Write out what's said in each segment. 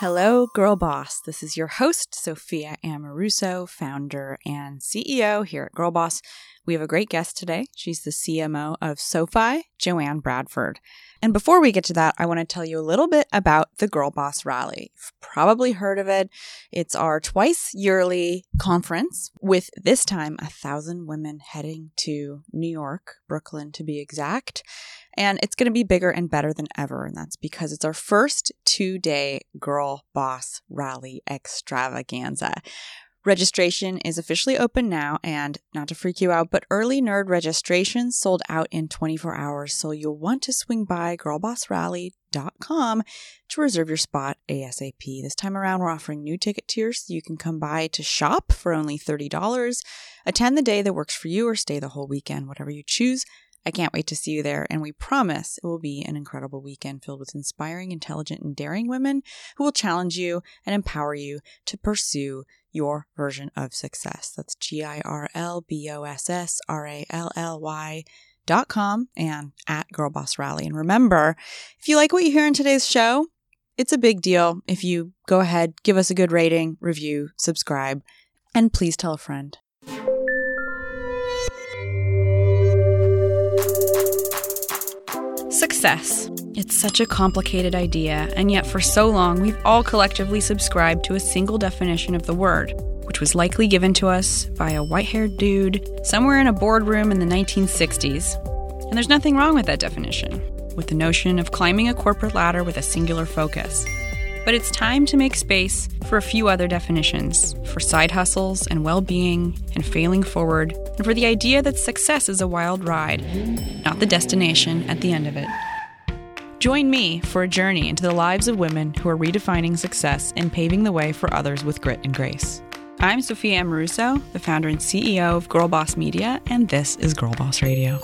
Hello, Girl Boss. This is your host, Sophia Amoruso, founder and CEO here at Girl Boss. We have a great guest today. She's the CMO of SoFi, Joanne Bradford. And before we get to that, I want to tell you a little bit about the Girl Boss Rally. You've probably heard of it. It's our twice yearly conference with this time a thousand women heading to New York, Brooklyn to be exact. And it's going to be bigger and better than ever. And that's because it's our first two day Girl Boss Rally extravaganza. Registration is officially open now, and not to freak you out, but early nerd registration sold out in 24 hours, so you'll want to swing by girlbossrally.com to reserve your spot ASAP. This time around, we're offering new ticket tiers so you can come by to shop for only $30, attend the day that works for you, or stay the whole weekend, whatever you choose. I can't wait to see you there, and we promise it will be an incredible weekend filled with inspiring, intelligent, and daring women who will challenge you and empower you to pursue your version of success. That's G I R L B O S S R A L L Y dot com and at Girl Boss Rally. And remember, if you like what you hear in today's show, it's a big deal if you go ahead, give us a good rating, review, subscribe, and please tell a friend. Success. It's such a complicated idea, and yet for so long we've all collectively subscribed to a single definition of the word, which was likely given to us by a white haired dude somewhere in a boardroom in the 1960s. And there's nothing wrong with that definition, with the notion of climbing a corporate ladder with a singular focus. But it's time to make space for a few other definitions for side hustles and well being and failing forward, and for the idea that success is a wild ride, not the destination at the end of it. Join me for a journey into the lives of women who are redefining success and paving the way for others with grit and grace. I'm Sophia Amoruso, the founder and CEO of Girl Boss Media, and this is Girl Boss Radio.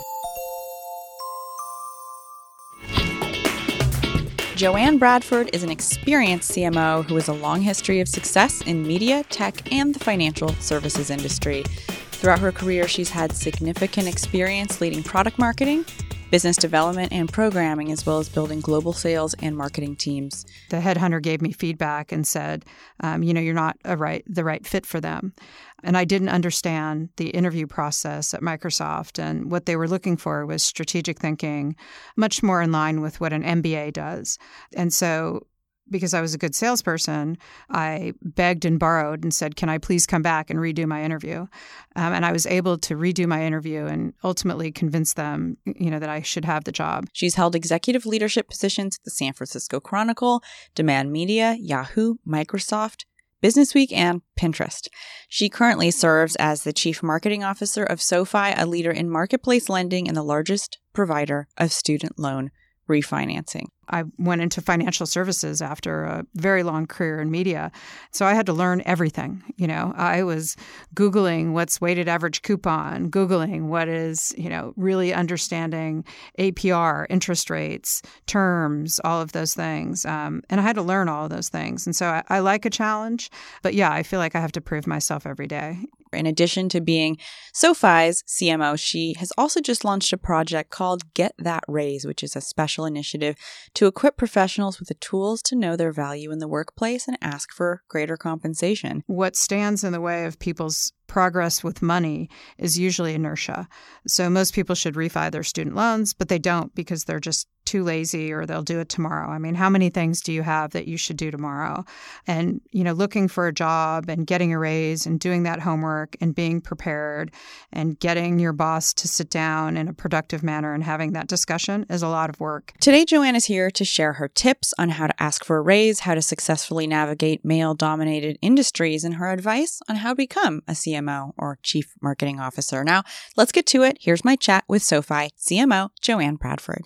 Joanne Bradford is an experienced CMO who has a long history of success in media, tech, and the financial services industry. Throughout her career, she's had significant experience leading product marketing, business development, and programming, as well as building global sales and marketing teams. The headhunter gave me feedback and said, um, "You know, you're not a right the right fit for them." And I didn't understand the interview process at Microsoft, and what they were looking for was strategic thinking, much more in line with what an MBA does. And so because I was a good salesperson, I begged and borrowed and said, Can I please come back and redo my interview? Um, and I was able to redo my interview and ultimately convince them, you know, that I should have the job. She's held executive leadership positions at the San Francisco Chronicle, Demand Media, Yahoo, Microsoft, Business Week, and Pinterest. She currently serves as the Chief Marketing Officer of SoFi, a leader in marketplace lending and the largest provider of student loan refinancing. I went into financial services after a very long career in media. So I had to learn everything. You know, I was Googling what's weighted average coupon, Googling what is, you know, really understanding APR, interest rates, terms, all of those things. Um, and I had to learn all of those things. And so I, I like a challenge. But yeah, I feel like I have to prove myself every day. In addition to being SoFi's CMO, she has also just launched a project called Get That Raise, which is a special initiative to equip professionals with the tools to know their value in the workplace and ask for greater compensation. What stands in the way of people's progress with money is usually inertia. So most people should refi their student loans, but they don't because they're just too lazy or they'll do it tomorrow. I mean, how many things do you have that you should do tomorrow? And, you know, looking for a job and getting a raise and doing that homework and being prepared and getting your boss to sit down in a productive manner and having that discussion is a lot of work. Today, Joanne is here to share her tips on how to ask for a raise, how to successfully navigate male dominated industries, and her advice on how to become a CMO or Chief Marketing Officer. Now, let's get to it. Here's my chat with SoFi CMO Joanne Bradford.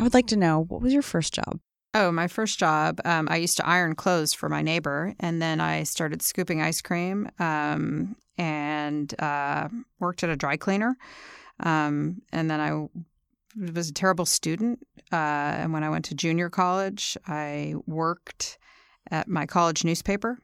I would like to know what was your first job? Oh, my first job, um, I used to iron clothes for my neighbor, and then I started scooping ice cream um, and uh, worked at a dry cleaner. Um, and then I was a terrible student. Uh, and when I went to junior college, I worked at my college newspaper.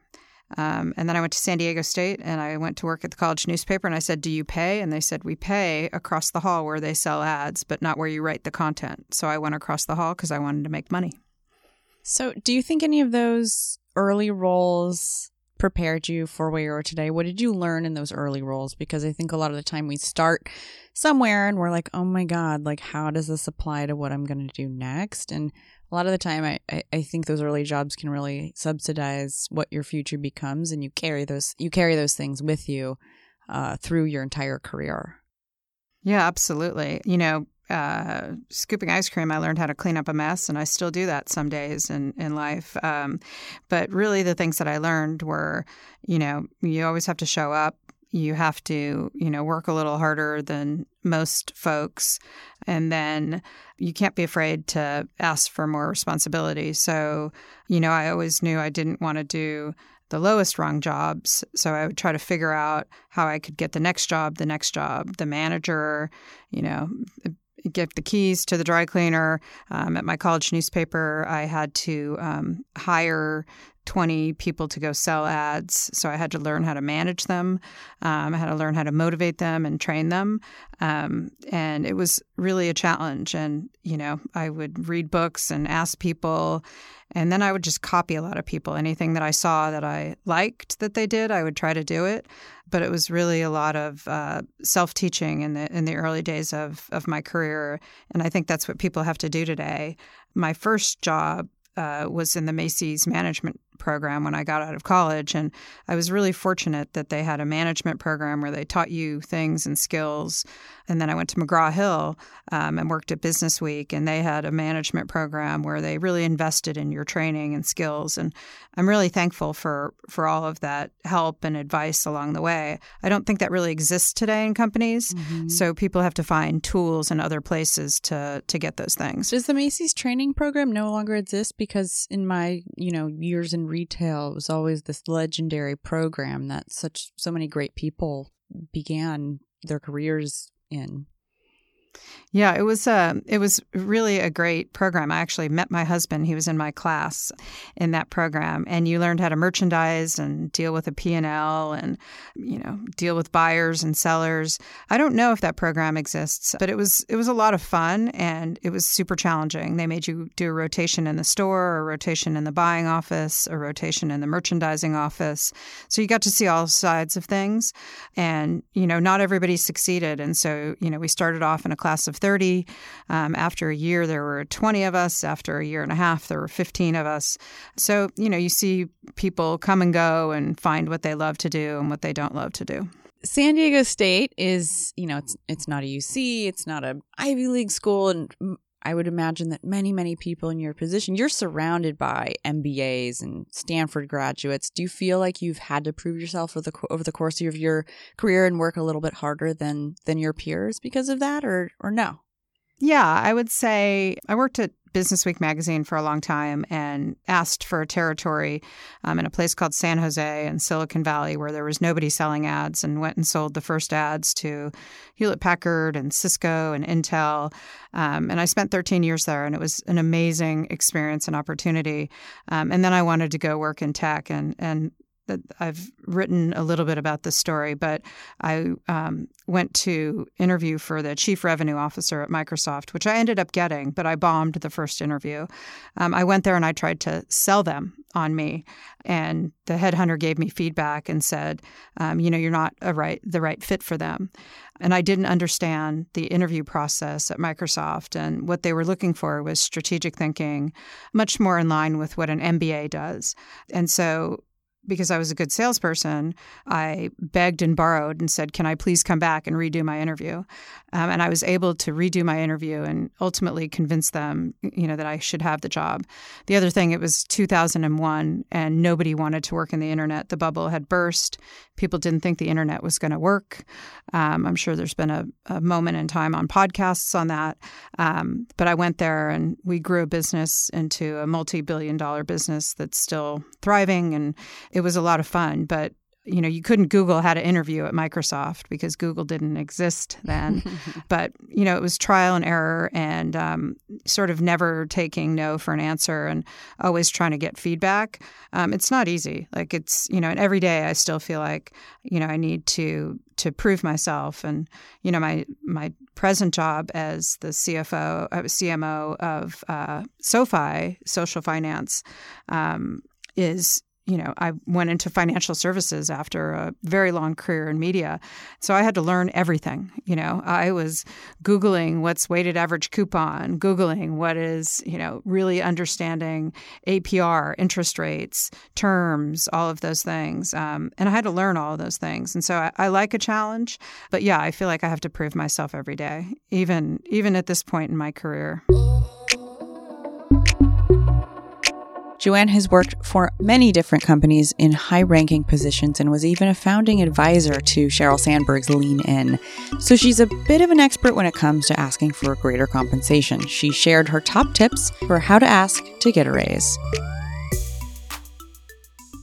Um, and then I went to San Diego State and I went to work at the college newspaper and I said, Do you pay? And they said, We pay across the hall where they sell ads, but not where you write the content. So I went across the hall because I wanted to make money. So, do you think any of those early roles prepared you for where you are today? What did you learn in those early roles? Because I think a lot of the time we start somewhere and we're like, oh my God, like, how does this apply to what I'm going to do next? And a lot of the time, I, I, I think those early jobs can really subsidize what your future becomes, and you carry those you carry those things with you uh, through your entire career. Yeah, absolutely. You know, scooping ice cream, I learned how to clean up a mess, and I still do that some days in in life. Um, but really, the things that I learned were, you know, you always have to show up. You have to, you know, work a little harder than most folks, and then you can't be afraid to ask for more responsibility. So, you know, I always knew I didn't want to do the lowest rung jobs. So I would try to figure out how I could get the next job, the next job, the manager, you know, get the keys to the dry cleaner. Um, at my college newspaper, I had to um, hire 20 people to go sell ads. So I had to learn how to manage them. Um, I had to learn how to motivate them and train them. Um, and it was really a challenge. And, you know, I would read books and ask people. And then I would just copy a lot of people. Anything that I saw that I liked that they did, I would try to do it but it was really a lot of uh, self teaching in the in the early days of of my career, and I think that's what people have to do today. My first job uh, was in the Macy's management program when I got out of college. And I was really fortunate that they had a management program where they taught you things and skills. And then I went to McGraw Hill um, and worked at Business Week, and they had a management program where they really invested in your training and skills. And I'm really thankful for for all of that help and advice along the way. I don't think that really exists today in companies, mm-hmm. so people have to find tools and other places to to get those things. Does the Macy's training program no longer exist? Because in my you know years in retail, was always this legendary program that such so many great people began their careers in. Yeah, it was uh, it was really a great program. I actually met my husband; he was in my class in that program, and you learned how to merchandise and deal with a P and L, and you know deal with buyers and sellers. I don't know if that program exists, but it was it was a lot of fun, and it was super challenging. They made you do a rotation in the store, a rotation in the buying office, a rotation in the merchandising office, so you got to see all sides of things, and you know not everybody succeeded, and so you know we started off in a class of 30. Um, after a year, there were 20 of us. After a year and a half, there were 15 of us. So, you know, you see people come and go and find what they love to do and what they don't love to do. San Diego State is, you know, it's it's not a UC, it's not a Ivy League school, and I would imagine that many, many people in your position, you're surrounded by MBAs and Stanford graduates. Do you feel like you've had to prove yourself over the over the course of your career and work a little bit harder than than your peers because of that, or or no? Yeah, I would say I worked at Business Week magazine for a long time and asked for a territory um, in a place called San Jose in Silicon Valley where there was nobody selling ads and went and sold the first ads to Hewlett Packard and Cisco and Intel. Um, and I spent 13 years there and it was an amazing experience and opportunity. Um, and then I wanted to go work in tech and, and I've written a little bit about this story, but I um, went to interview for the chief revenue officer at Microsoft, which I ended up getting, but I bombed the first interview. Um, I went there and I tried to sell them on me, and the headhunter gave me feedback and said, um, "You know, you're not a right the right fit for them." And I didn't understand the interview process at Microsoft, and what they were looking for was strategic thinking, much more in line with what an MBA does. And so because I was a good salesperson, I begged and borrowed and said, Can I please come back and redo my interview? Um, and I was able to redo my interview and ultimately convince them, you know, that I should have the job. The other thing, it was 2001 and nobody wanted to work in the internet. The bubble had burst. People didn't think the internet was going to work. Um, I'm sure there's been a, a, moment in time on podcasts on that. Um, but I went there and we grew a business into a multi billion dollar business that's still thriving. And it was a lot of fun. But you know, you couldn't Google how to interview at Microsoft because Google didn't exist then. but, you know, it was trial and error and um, sort of never taking no for an answer and always trying to get feedback. Um, it's not easy. Like, it's, you know, and every day I still feel like, you know, I need to to prove myself. And you know, my my present job as the CFO, uh, CMO of uh, SoFi Social Finance um, is you know, I went into financial services after a very long career in media. So I had to learn everything. You know, I was Googling what's weighted average coupon, Googling what is, you know, really understanding APR, interest rates, terms, all of those things. Um, and I had to learn all of those things. And so I, I like a challenge. But yeah, I feel like I have to prove myself every day, even even at this point in my career. Joanne has worked for many different companies in high ranking positions and was even a founding advisor to Sheryl Sandberg's Lean In. So she's a bit of an expert when it comes to asking for greater compensation. She shared her top tips for how to ask to get a raise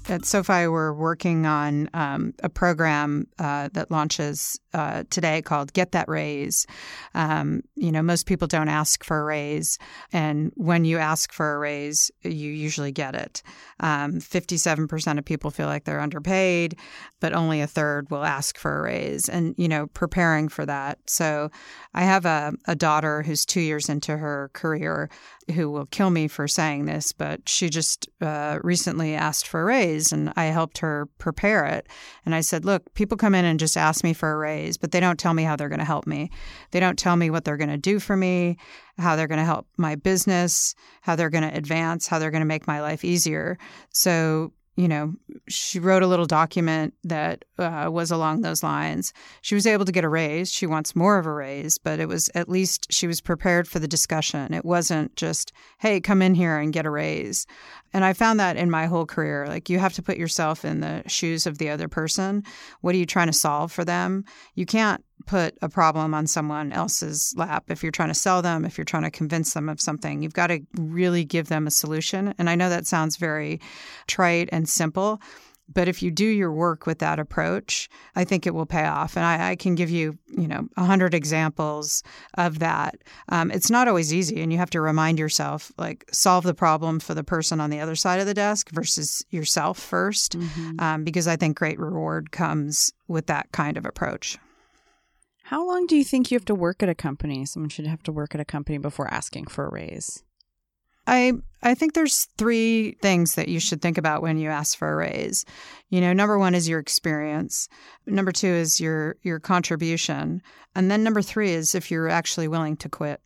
at SoFi, we're working on um, a program uh, that launches uh, today called Get That Raise. Um, you know, most people don't ask for a raise, and when you ask for a raise, you usually get it. Um, 57% of people feel like they're underpaid, but only a third will ask for a raise. And, you know, preparing for that. So I have a, a daughter who's two years into her career who will kill me for saying this, but she just uh, recently asked for a raise and I helped her prepare it. And I said, Look, people come in and just ask me for a raise, but they don't tell me how they're going to help me. They don't tell me what they're going to do for me, how they're going to help my business, how they're going to advance, how they're going to make my life easier. So you know, she wrote a little document that uh, was along those lines. She was able to get a raise. She wants more of a raise, but it was at least she was prepared for the discussion. It wasn't just, hey, come in here and get a raise. And I found that in my whole career. Like, you have to put yourself in the shoes of the other person. What are you trying to solve for them? You can't put a problem on someone else's lap if you're trying to sell them, if you're trying to convince them of something. You've got to really give them a solution. And I know that sounds very trite and simple. But if you do your work with that approach, I think it will pay off. And I, I can give you, you know, a hundred examples of that. Um, it's not always easy, and you have to remind yourself, like, solve the problem for the person on the other side of the desk versus yourself 1st mm-hmm. um, because I think great reward comes with that kind of approach. How long do you think you have to work at a company? Someone should have to work at a company before asking for a raise. I I think there's three things that you should think about when you ask for a raise. You know, number one is your experience. Number two is your your contribution, and then number three is if you're actually willing to quit.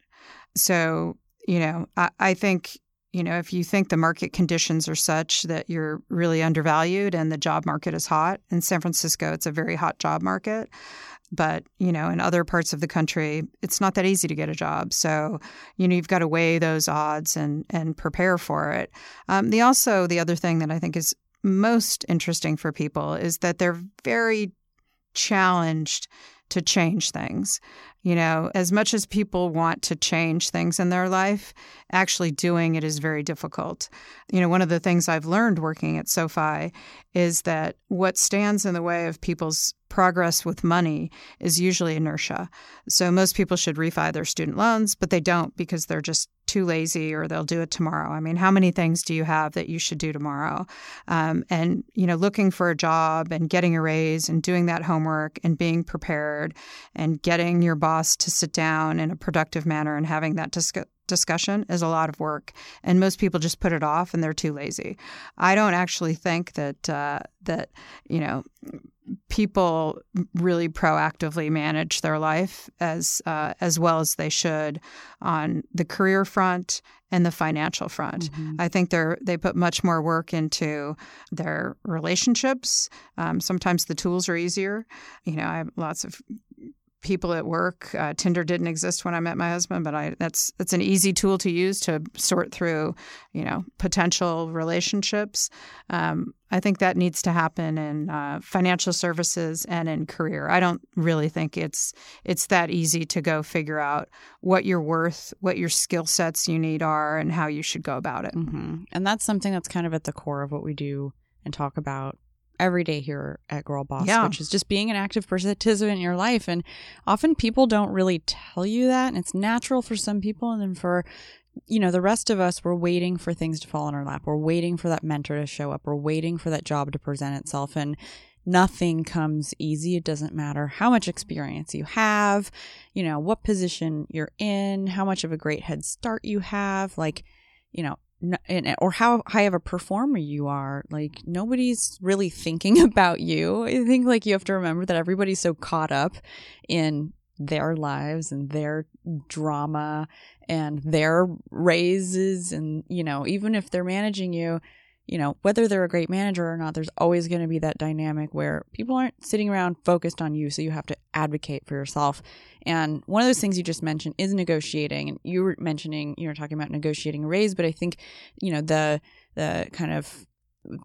So you know, I, I think you know if you think the market conditions are such that you're really undervalued and the job market is hot in San Francisco, it's a very hot job market. But, you know, in other parts of the country, it's not that easy to get a job. So, you know, you've got to weigh those odds and, and prepare for it. Um, the also, the other thing that I think is most interesting for people is that they're very challenged to change things. You know, as much as people want to change things in their life, actually doing it is very difficult. You know, one of the things I've learned working at SoFi is that what stands in the way of people's progress with money is usually inertia. So most people should refi their student loans, but they don't because they're just too lazy or they'll do it tomorrow. I mean, how many things do you have that you should do tomorrow? Um, and, you know, looking for a job and getting a raise and doing that homework and being prepared and getting your boss to sit down in a productive manner and having that discussion discussion is a lot of work, and most people just put it off and they're too lazy. I don't actually think that uh, that you know people really proactively manage their life as uh, as well as they should on the career front and the financial front. Mm-hmm. I think they they put much more work into their relationships. Um, sometimes the tools are easier. You know, I have lots of people at work. Uh, Tinder didn't exist when I met my husband, but I that's that's an easy tool to use to sort through, you know, potential relationships. Um, I think that needs to happen in uh, financial services and in career. I don't really think it's it's that easy to go figure out what you're worth, what your skill sets you need are, and how you should go about it. Mm-hmm. And that's something that's kind of at the core of what we do and talk about every day here at Girl Boss, yeah. which is just being an active participant in your life. And often people don't really tell you that. And it's natural for some people. And then for, you know, the rest of us, we're waiting for things to fall in our lap. We're waiting for that mentor to show up. We're waiting for that job to present itself. And nothing comes easy. It doesn't matter how much experience you have, you know, what position you're in, how much of a great head start you have, like, you know, or how high of a performer you are. Like nobody's really thinking about you. I think like you have to remember that everybody's so caught up in their lives and their drama and their raises and you know even if they're managing you you know, whether they're a great manager or not, there's always going to be that dynamic where people aren't sitting around focused on you. So you have to advocate for yourself. And one of those things you just mentioned is negotiating. And you were mentioning, you know, talking about negotiating a raise, but I think, you know, the, the kind of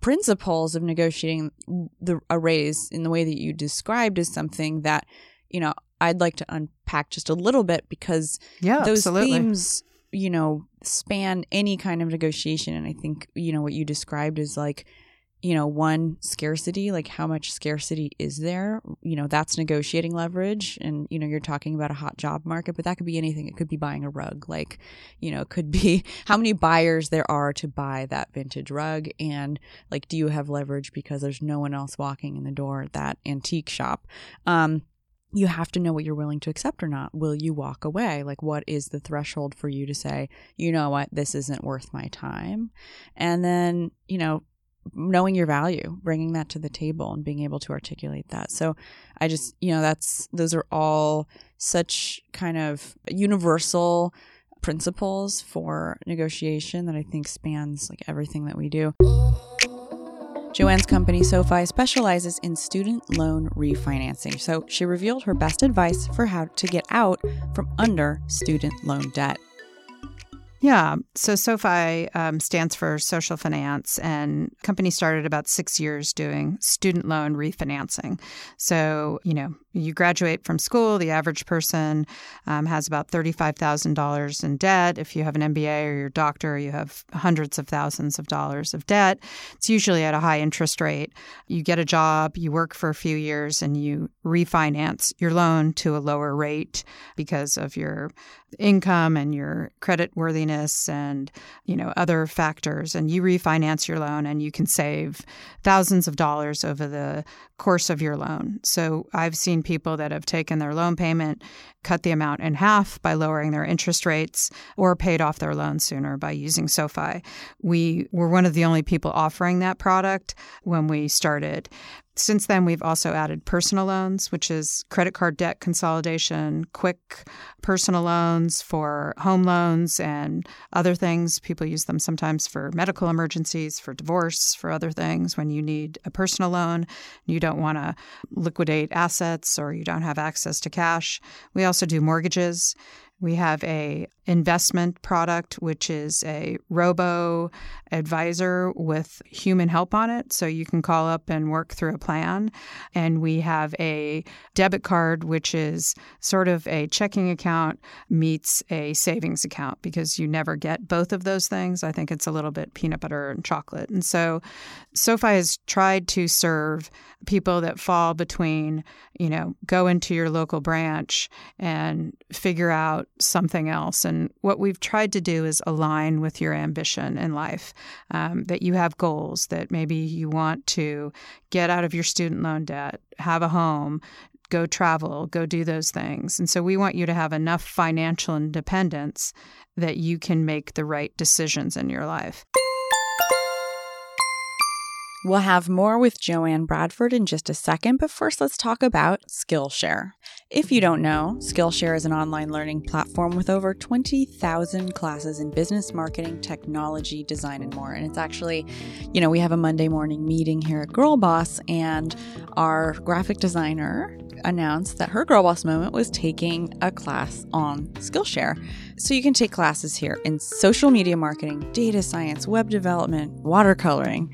principles of negotiating the, a raise in the way that you described is something that, you know, I'd like to unpack just a little bit because yeah, those absolutely. themes you know, span any kind of negotiation. And I think, you know, what you described is like, you know, one scarcity, like how much scarcity is there? You know, that's negotiating leverage. And, you know, you're talking about a hot job market, but that could be anything. It could be buying a rug. Like, you know, it could be how many buyers there are to buy that vintage rug. And like, do you have leverage because there's no one else walking in the door at that antique shop? Um, you have to know what you're willing to accept or not. Will you walk away? Like, what is the threshold for you to say, you know what, this isn't worth my time? And then, you know, knowing your value, bringing that to the table and being able to articulate that. So I just, you know, that's, those are all such kind of universal principles for negotiation that I think spans like everything that we do. Joanne's company, SoFi, specializes in student loan refinancing, so she revealed her best advice for how to get out from under student loan debt. Yeah. So SoFi um, stands for social finance, and company started about six years doing student loan refinancing. So you know, you graduate from school, the average person um, has about thirty-five thousand dollars in debt. If you have an MBA or your doctor, you have hundreds of thousands of dollars of debt. It's usually at a high interest rate. You get a job, you work for a few years, and you refinance your loan to a lower rate because of your income and your credit worthiness and you know other factors and you refinance your loan and you can save thousands of dollars over the course of your loan. So i've seen people that have taken their loan payment cut the amount in half by lowering their interest rates or paid off their loan sooner by using sofi. We were one of the only people offering that product when we started since then, we've also added personal loans, which is credit card debt consolidation, quick personal loans for home loans and other things. People use them sometimes for medical emergencies, for divorce, for other things. When you need a personal loan, you don't want to liquidate assets or you don't have access to cash. We also do mortgages. We have a investment product which is a robo advisor with human help on it. So you can call up and work through a plan. And we have a debit card which is sort of a checking account meets a savings account because you never get both of those things. I think it's a little bit peanut butter and chocolate. And so sofi has tried to serve people that fall between you know go into your local branch and figure out something else. And what we've tried to do is align with your ambition in life, um, that you have goals, that maybe you want to get out of your student loan debt, have a home, go travel, go do those things. And so we want you to have enough financial independence that you can make the right decisions in your life. We'll have more with Joanne Bradford in just a second, but first let's talk about Skillshare. If you don't know, Skillshare is an online learning platform with over 20,000 classes in business, marketing, technology, design, and more. And it's actually, you know, we have a Monday morning meeting here at Girl Boss, and our graphic designer announced that her Girl Boss moment was taking a class on Skillshare. So you can take classes here in social media marketing, data science, web development, watercoloring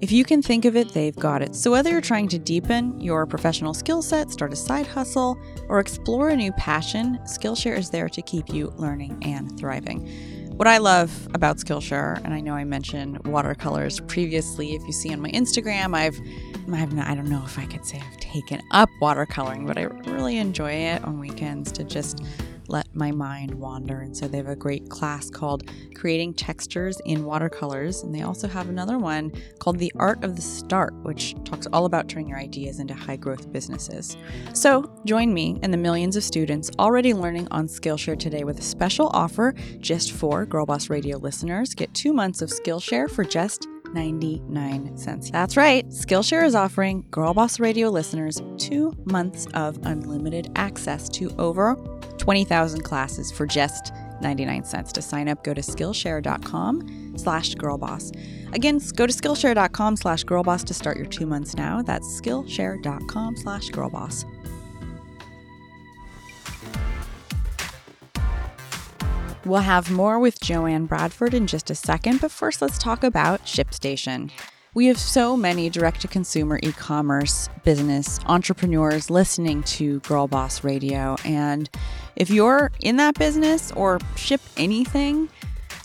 if you can think of it, they've got it. So, whether you're trying to deepen your professional skill set, start a side hustle, or explore a new passion, Skillshare is there to keep you learning and thriving. What I love about Skillshare, and I know I mentioned watercolors previously, if you see on my Instagram, I've, I've not, I don't know if I could say I've taken up watercoloring, but I really enjoy it on weekends to just let my mind wander. And so they have a great class called Creating Textures in Watercolors. And they also have another one called The Art of the Start, which talks all about turning your ideas into high growth businesses. So join me and the millions of students already learning on Skillshare today with a special offer just for Girl Boss Radio listeners. Get two months of Skillshare for just 99 cents. That's right. Skillshare is offering Girl Boss Radio listeners two months of unlimited access to over 20,000 classes for just 99 cents. To sign up, go to Skillshare.com slash girlboss. Again, go to Skillshare.com slash girlboss to start your two months now. That's Skillshare.com slash girlboss. We'll have more with Joanne Bradford in just a second, but first let's talk about ShipStation. We have so many direct to consumer e commerce business entrepreneurs listening to Girl Boss Radio. And if you're in that business or ship anything,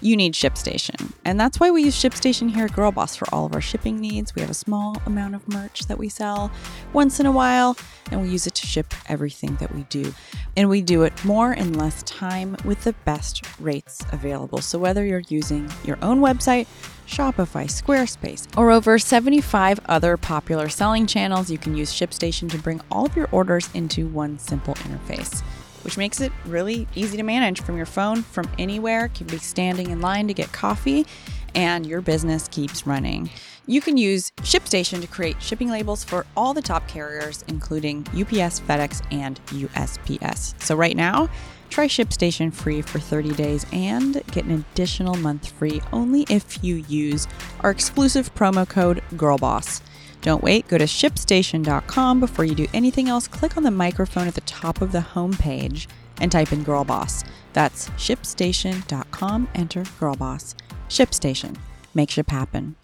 you need ShipStation. And that's why we use ShipStation here at Girl Boss for all of our shipping needs. We have a small amount of merch that we sell once in a while, and we use it to ship everything that we do. And we do it more in less time with the best rates available. So whether you're using your own website, Shopify, Squarespace, or over 75 other popular selling channels, you can use ShipStation to bring all of your orders into one simple interface which makes it really easy to manage from your phone from anywhere. You can be standing in line to get coffee, and your business keeps running. You can use ShipStation to create shipping labels for all the top carriers, including UPS, FedEx, and USPS. So, right now, try ShipStation free for 30 days and get an additional month free only if you use our exclusive promo code GIRLBOSS. Don't wait, go to shipstation.com. Before you do anything else, click on the microphone at the top of the homepage and type in Girl Boss. That's shipstation.com. Enter Girl Boss. ShipStation. Make ship happen.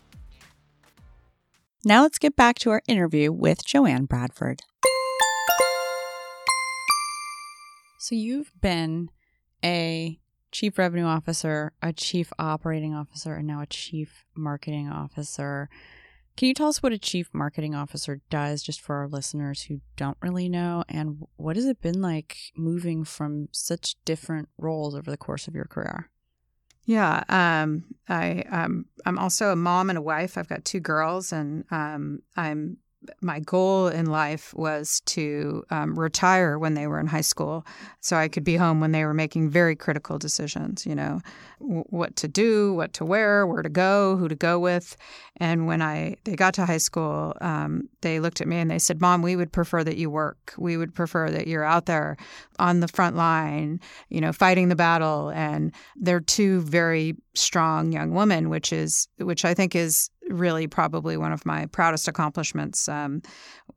Now let's get back to our interview with Joanne Bradford. So you've been a chief revenue officer, a chief operating officer, and now a chief marketing officer. Can you tell us what a chief marketing officer does, just for our listeners who don't really know? And what has it been like moving from such different roles over the course of your career? Yeah, um, I um, I'm also a mom and a wife. I've got two girls, and um, I'm my goal in life was to um, retire when they were in high school so I could be home when they were making very critical decisions, you know, w- what to do, what to wear, where to go, who to go with. And when I they got to high school, um, they looked at me and they said, Mom, we would prefer that you work. We would prefer that you're out there on the front line, you know, fighting the battle. And they're two very strong young women, which is which I think is really probably one of my proudest accomplishments. Um,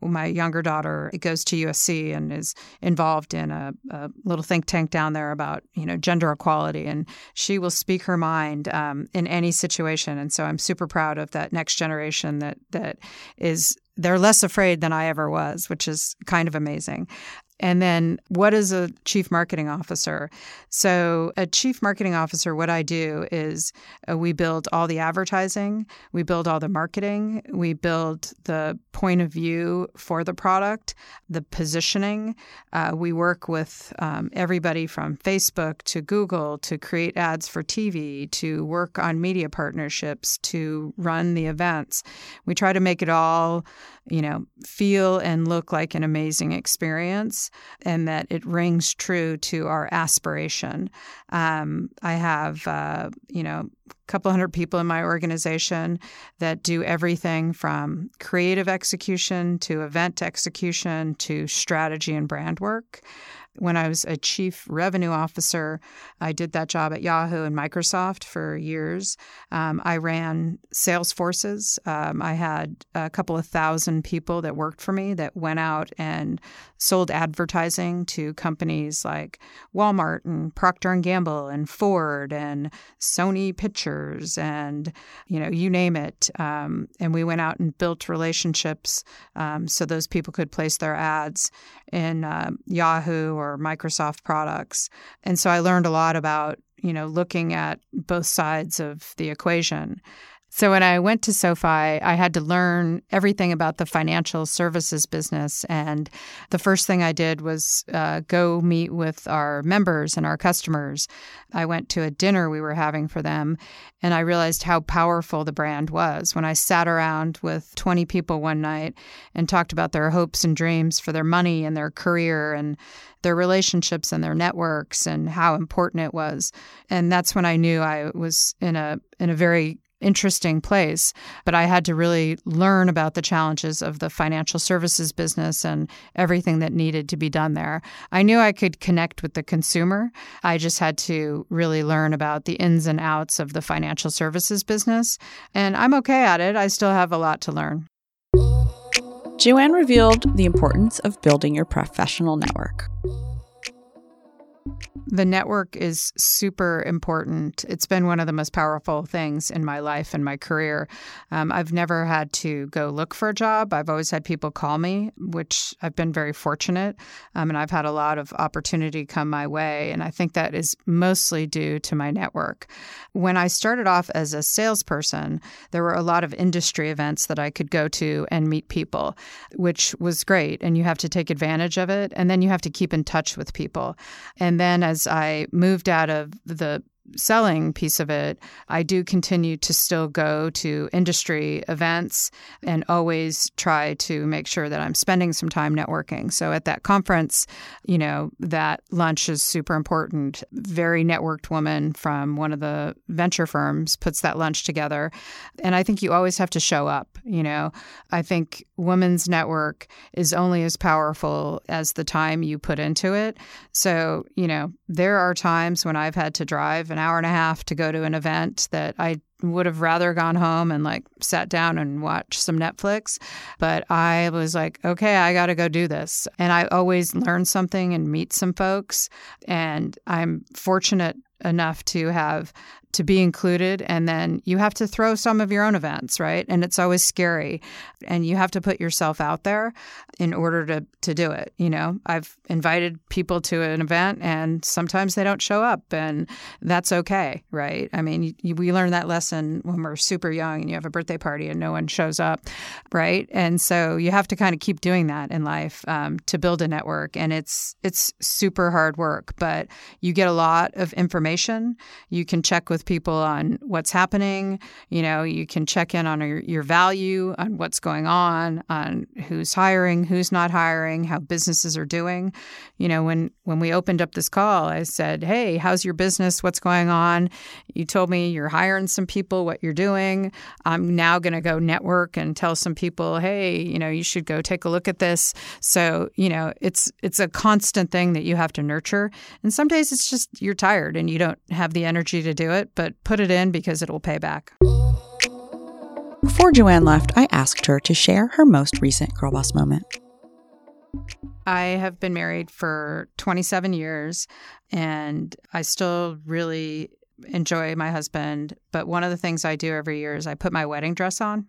my younger daughter goes to USC and is involved in a, a, little think tank down there about you know gender equality, and she will speak her mind um, in any situation. And so I'm super proud of that next generation that that is they're less afraid than I ever was, which is kind of amazing. And then, what is a chief marketing officer? So, a chief marketing officer, what I do is uh, we build all the advertising, we build all the marketing, we build the point of view for the product, the positioning. Uh, we work with um, everybody from Facebook to Google to create ads for TV, to work on media partnerships, to run the events. We try to make it all you know, feel and look like an amazing experience and that it rings true to our aspiration. Um, I have, uh, you know, a couple hundred people in my organization that do everything from creative execution to event execution to strategy and brand work. When I was a chief revenue officer, I did that job at Yahoo and Microsoft for years. Um, I ran sales forces. Um, I had a couple of thousand people that worked for me that went out and sold advertising to companies like Walmart and Procter and Gamble and Ford and Sony Pictures and you know you name it. Um, and we went out and built relationships um, so those people could place their ads in uh, Yahoo or Microsoft products. And so I learned a lot about, you know, looking at both sides of the equation. So when I went to SoFi, I had to learn everything about the financial services business. And the first thing I did was uh, go meet with our members and our customers. I went to a dinner we were having for them, and I realized how powerful the brand was when I sat around with 20 people one night and talked about their hopes and dreams for their money and their career and their relationships and their networks and how important it was. And that's when I knew I was in a in a very interesting place. But I had to really learn about the challenges of the financial services business and everything that needed to be done there. I knew I could connect with the consumer. I just had to really learn about the ins and outs of the financial services business. And I'm okay at it. I still have a lot to learn. Joanne revealed the importance of building your professional network. The network is super important. It's been one of the most powerful things in my life and my career. Um, I've never had to go look for a job. I've always had people call me, which I've been very fortunate. Um, and I've had a lot of opportunity come my way. And I think that is mostly due to my network. When I started off as a salesperson, there were a lot of industry events that I could go to and meet people, which was great. And you have to take advantage of it. And then you have to keep in touch with people. And then as I moved out of the selling piece of it, I do continue to still go to industry events and always try to make sure that I'm spending some time networking. So at that conference, you know, that lunch is super important. Very networked woman from one of the venture firms puts that lunch together. And I think you always have to show up, you know. I think women's network is only as powerful as the time you put into it. So, you know, there are times when I've had to drive an hour and a half to go to an event that I would have rather gone home and like sat down and watched some Netflix. But I was like, okay, I got to go do this. And I always learn something and meet some folks. And I'm fortunate enough to have to be included and then you have to throw some of your own events right? And it's always scary and you have to put yourself out there in order to to do it you know? I've invited people to an event and sometimes they don't show up and that's okay right? I mean you, we learn that lesson when we're super young and you have a birthday party and no one shows up right? And so you have to kind of keep doing that in life um, to build a network and it's it's super hard work but you get a lot of information. You can check with people on what's happening. You know, you can check in on your, your value, on what's going on, on who's hiring, who's not hiring, how businesses are doing. You know, when when we opened up this call, I said, "Hey, how's your business? What's going on?" You told me you're hiring some people, what you're doing. I'm now going to go network and tell some people, "Hey, you know, you should go take a look at this." So, you know, it's it's a constant thing that you have to nurture. And some days it's just you're tired and you don't have the energy to do it, but put it in because it will pay back. Before Joanne left, I asked her to share her most recent Girl Boss moment. I have been married for 27 years and I still really enjoy my husband. But one of the things I do every year is I put my wedding dress on.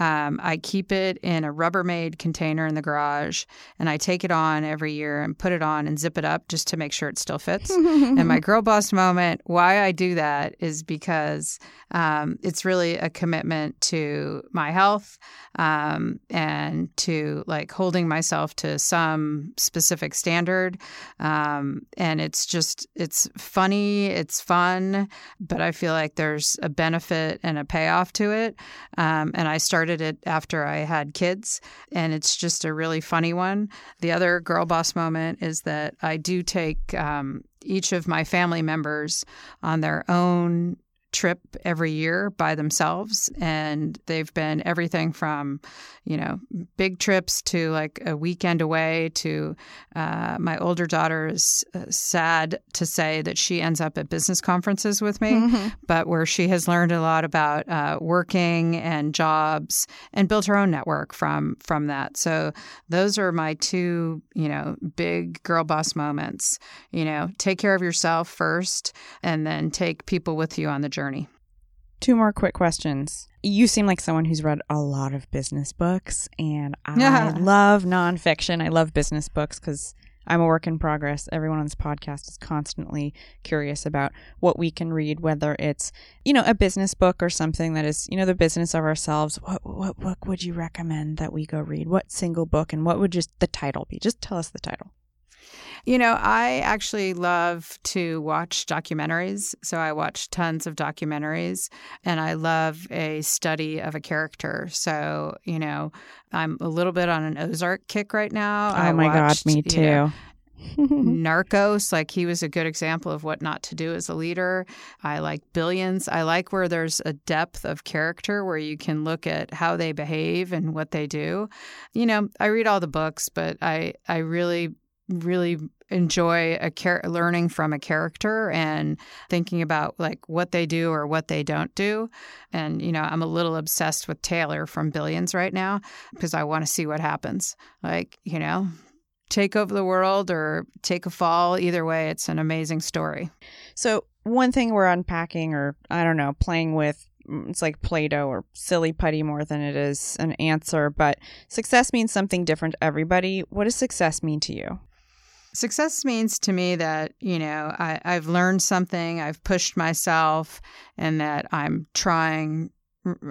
Um, I keep it in a Rubbermaid container in the garage, and I take it on every year and put it on and zip it up just to make sure it still fits. and my girl boss moment, why I do that is because um, it's really a commitment to my health um, and to like holding myself to some specific standard. Um, and it's just, it's funny, it's fun, but I feel like there's a benefit and a payoff to it. Um, and I started it after I had kids, and it's just a really funny one. The other girl boss moment is that I do take um, each of my family members on their own trip every year by themselves and they've been everything from you know big trips to like a weekend away to uh, my older daughter is uh, sad to say that she ends up at business conferences with me mm-hmm. but where she has learned a lot about uh, working and jobs and built her own network from from that so those are my two you know big girl boss moments you know take care of yourself first and then take people with you on the journey. Two more quick questions. You seem like someone who's read a lot of business books, and I yeah. love nonfiction. I love business books because I'm a work in progress. Everyone on this podcast is constantly curious about what we can read, whether it's, you know, a business book or something that is, you know, the business of ourselves. What, what book would you recommend that we go read? What single book and what would just the title be? Just tell us the title. You know, I actually love to watch documentaries. So I watch tons of documentaries and I love a study of a character. So, you know, I'm a little bit on an Ozark kick right now. Oh my watched, God, me too. you know, Narcos, like he was a good example of what not to do as a leader. I like Billions. I like where there's a depth of character where you can look at how they behave and what they do. You know, I read all the books, but I I really really enjoy a char- learning from a character and thinking about like what they do or what they don't do and you know i'm a little obsessed with taylor from billions right now because i want to see what happens like you know take over the world or take a fall either way it's an amazing story So, one thing we're unpacking, or I don't know, playing with, mm, it's like Play Doh or silly putty more than it is an answer, but success means something different to everybody. What does success mean to you? Success means to me that, you know, I, I've learned something, I've pushed myself, and that I'm trying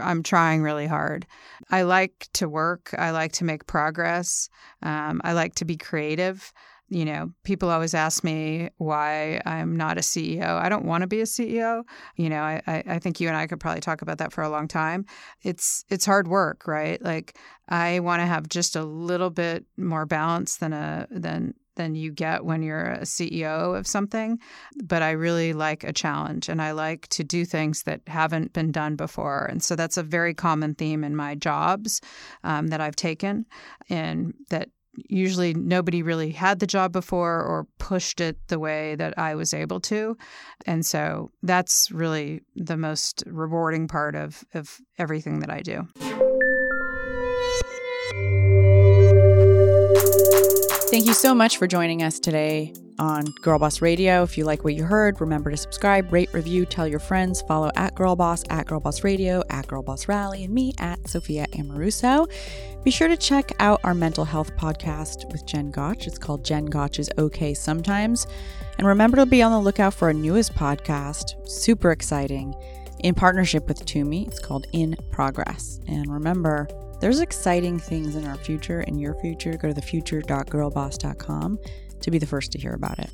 I'm trying really hard. I like to work. I like to make progress. Um, I like to be creative. You know, people always ask me why I'm not a CEO. I don't want to be a CEO. You know, I, I, think you and I could probably talk about that for a long time. It's it's hard work, right? Like I want to have just a little bit more balance than a than than you get when you're a CEO of something. But I really like a challenge and I like to do things that haven't been done before. And so that's a very common theme in my jobs um, that I've taken and that usually nobody really had the job before or pushed it the way that I was able to. And so that's really the most rewarding part of, of everything that I do. Thank you so much for joining us today on Girl Boss Radio. If you like what you heard, remember to subscribe, rate, review, tell your friends, follow at Girl Boss, at Girl Boss Radio, at Girl Boss Rally, and me at Sophia Amoruso. Be sure to check out our mental health podcast with Jen Gotch. It's called Jen Gotch is Okay Sometimes. And remember to be on the lookout for our newest podcast, super exciting, in partnership with Toomey. It's called In Progress. And remember, there's exciting things in our future, in your future. Go to thefuture.girlboss.com to be the first to hear about it.